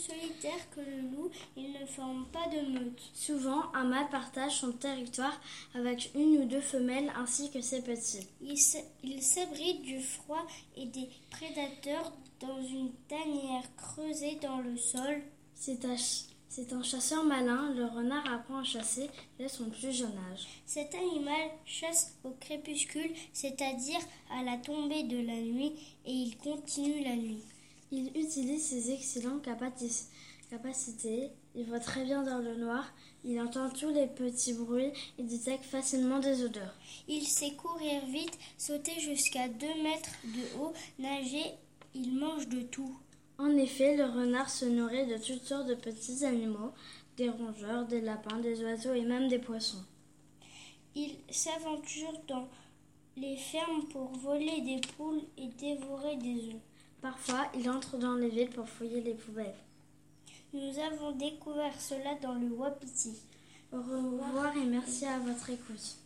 solitaire que le loup, il ne forme pas de meute. Souvent, un mâle partage son territoire avec une ou deux femelles ainsi que ses petits. Il s'abrite du froid et des prédateurs dans une tanière creusée dans le sol. C'est un, chasseur malin, le renard apprend à chasser dès son plus jeune âge. Cet animal chasse au crépuscule, c'est-à-dire à la tombée de la nuit, et il continue la nuit. Il utilise ses excellentes capacités. Il voit très bien dans le noir. Il entend tous les petits bruits et détecte facilement des odeurs. Il sait courir vite, sauter jusqu'à 2 mètres de haut, nager. Il mange de tout. En effet, le renard se nourrit de toutes sortes de petits animaux, des rongeurs, des lapins, des oiseaux et même des poissons. Il s'aventure dans les fermes pour voler des poules et dévorer des œufs. Parfois, il entre dans les villes pour fouiller les poubelles. Nous avons découvert cela dans le Wapiti. Au revoir et merci à votre écoute.